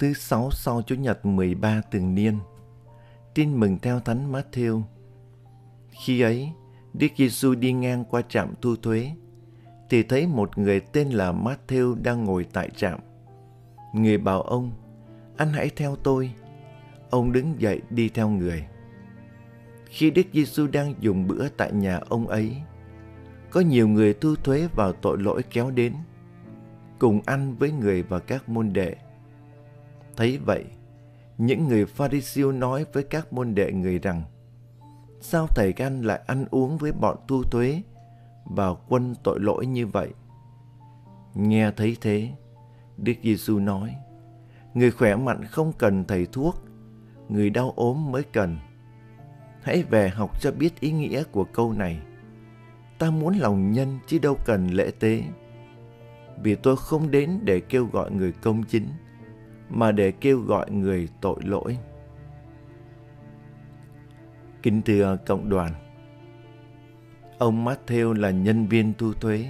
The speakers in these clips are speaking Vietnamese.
thứ sáu sau Chủ nhật 13 tường niên. Tin mừng theo Thánh Matthew. Khi ấy, Đức Giêsu đi ngang qua trạm thu thuế, thì thấy một người tên là Matthew đang ngồi tại trạm. Người bảo ông, anh hãy theo tôi. Ông đứng dậy đi theo người. Khi Đức Giêsu đang dùng bữa tại nhà ông ấy, có nhiều người thu thuế vào tội lỗi kéo đến, cùng ăn với người và các môn đệ. Thấy vậy, những người Pharisêu nói với các môn đệ người rằng, sao thầy gan lại ăn uống với bọn tu thuế và quân tội lỗi như vậy? Nghe thấy thế, Đức Giêsu nói, người khỏe mạnh không cần thầy thuốc, người đau ốm mới cần. Hãy về học cho biết ý nghĩa của câu này. Ta muốn lòng nhân chứ đâu cần lễ tế. Vì tôi không đến để kêu gọi người công chính, mà để kêu gọi người tội lỗi. Kính thưa cộng đoàn, ông Matthew là nhân viên thu thuế.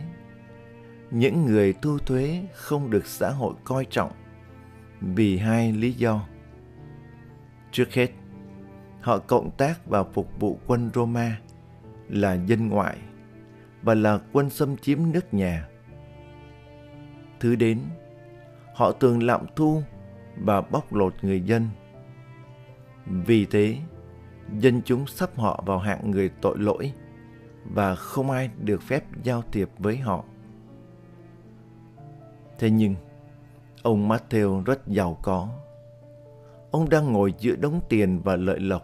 Những người thu thuế không được xã hội coi trọng vì hai lý do. Trước hết, họ cộng tác và phục vụ quân Roma là dân ngoại và là quân xâm chiếm nước nhà. Thứ đến, họ thường lạm thu và bóc lột người dân. Vì thế, dân chúng sắp họ vào hạng người tội lỗi và không ai được phép giao thiệp với họ. Thế nhưng, ông Matthew rất giàu có. Ông đang ngồi giữa đống tiền và lợi lộc.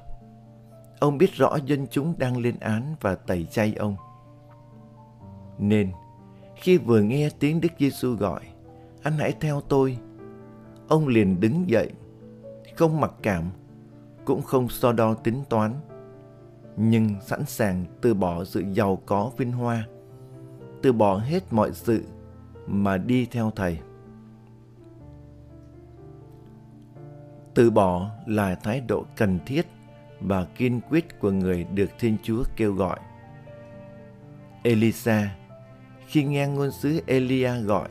Ông biết rõ dân chúng đang lên án và tẩy chay ông. Nên, khi vừa nghe tiếng Đức Giêsu gọi, anh hãy theo tôi, ông liền đứng dậy, không mặc cảm, cũng không so đo tính toán, nhưng sẵn sàng từ bỏ sự giàu có vinh hoa, từ bỏ hết mọi sự mà đi theo Thầy. Từ bỏ là thái độ cần thiết và kiên quyết của người được Thiên Chúa kêu gọi. Elisa, khi nghe ngôn sứ Elia gọi,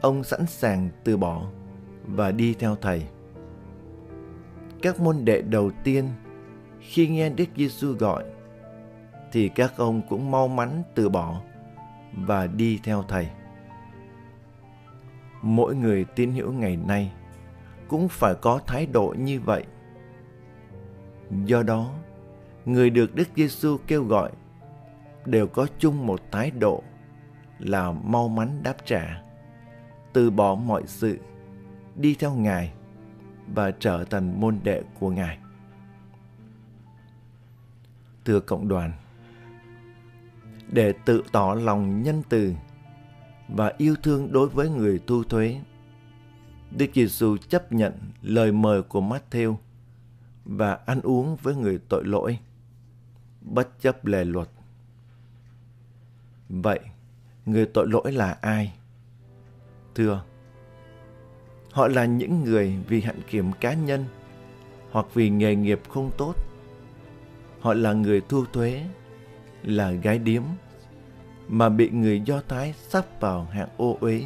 ông sẵn sàng từ bỏ và đi theo thầy. Các môn đệ đầu tiên khi nghe Đức Giêsu gọi thì các ông cũng mau mắn từ bỏ và đi theo thầy. Mỗi người tín hữu ngày nay cũng phải có thái độ như vậy. Do đó, người được Đức Giêsu kêu gọi đều có chung một thái độ là mau mắn đáp trả, từ bỏ mọi sự, đi theo Ngài và trở thành môn đệ của Ngài. Thưa cộng đoàn, để tự tỏ lòng nhân từ và yêu thương đối với người thu thuế, Đức Giêsu chấp nhận lời mời của Matthew và ăn uống với người tội lỗi, bất chấp lề luật. Vậy, người tội lỗi là ai? Thưa, họ là những người vì hạnh kiểm cá nhân hoặc vì nghề nghiệp không tốt. Họ là người thu thuế, là gái điếm, mà bị người Do Thái sắp vào hạng ô uế,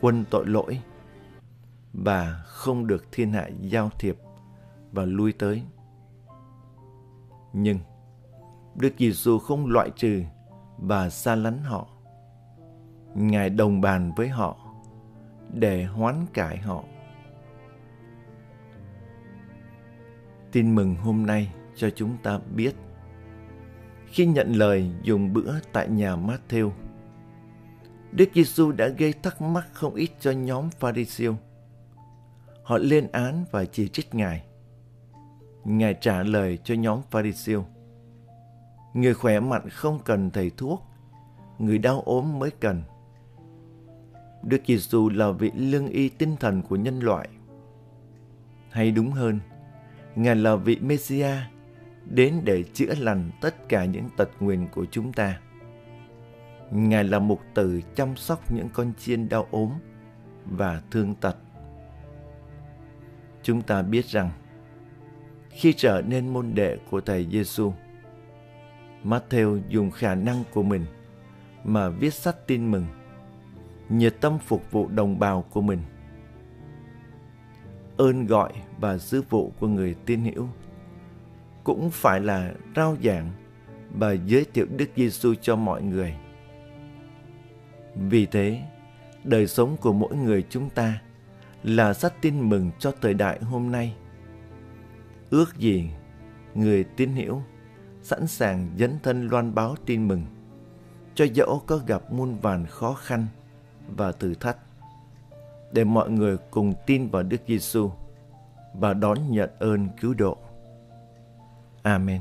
quân tội lỗi, và không được thiên hạ giao thiệp và lui tới. Nhưng Đức Giêsu không loại trừ và xa lánh họ. Ngài đồng bàn với họ để hoán cải họ. Tin mừng hôm nay cho chúng ta biết khi nhận lời dùng bữa tại nhà Matthew, Đức Giêsu đã gây thắc mắc không ít cho nhóm Pharisêu. Họ lên án và chỉ trích Ngài. Ngài trả lời cho nhóm Pharisêu. Người khỏe mạnh không cần thầy thuốc, người đau ốm mới cần. Đức Giêsu là vị lương y tinh thần của nhân loại. Hay đúng hơn, Ngài là vị Messia đến để chữa lành tất cả những tật nguyền của chúng ta. Ngài là mục tử chăm sóc những con chiên đau ốm và thương tật. Chúng ta biết rằng khi trở nên môn đệ của Thầy Giêsu, Matthew dùng khả năng của mình mà viết sách tin mừng, nhiệt tâm phục vụ đồng bào của mình. ơn gọi và sứ vụ của người tin hữu cũng phải là rao giảng và giới thiệu Đức Giêsu cho mọi người. Vì thế, đời sống của mỗi người chúng ta là sách tin mừng cho thời đại hôm nay. Ước gì người tin hiểu sẵn sàng dấn thân loan báo tin mừng cho dẫu có gặp muôn vàn khó khăn và thử thách, để mọi người cùng tin vào Đức Giêsu và đón nhận ơn cứu độ. Amen.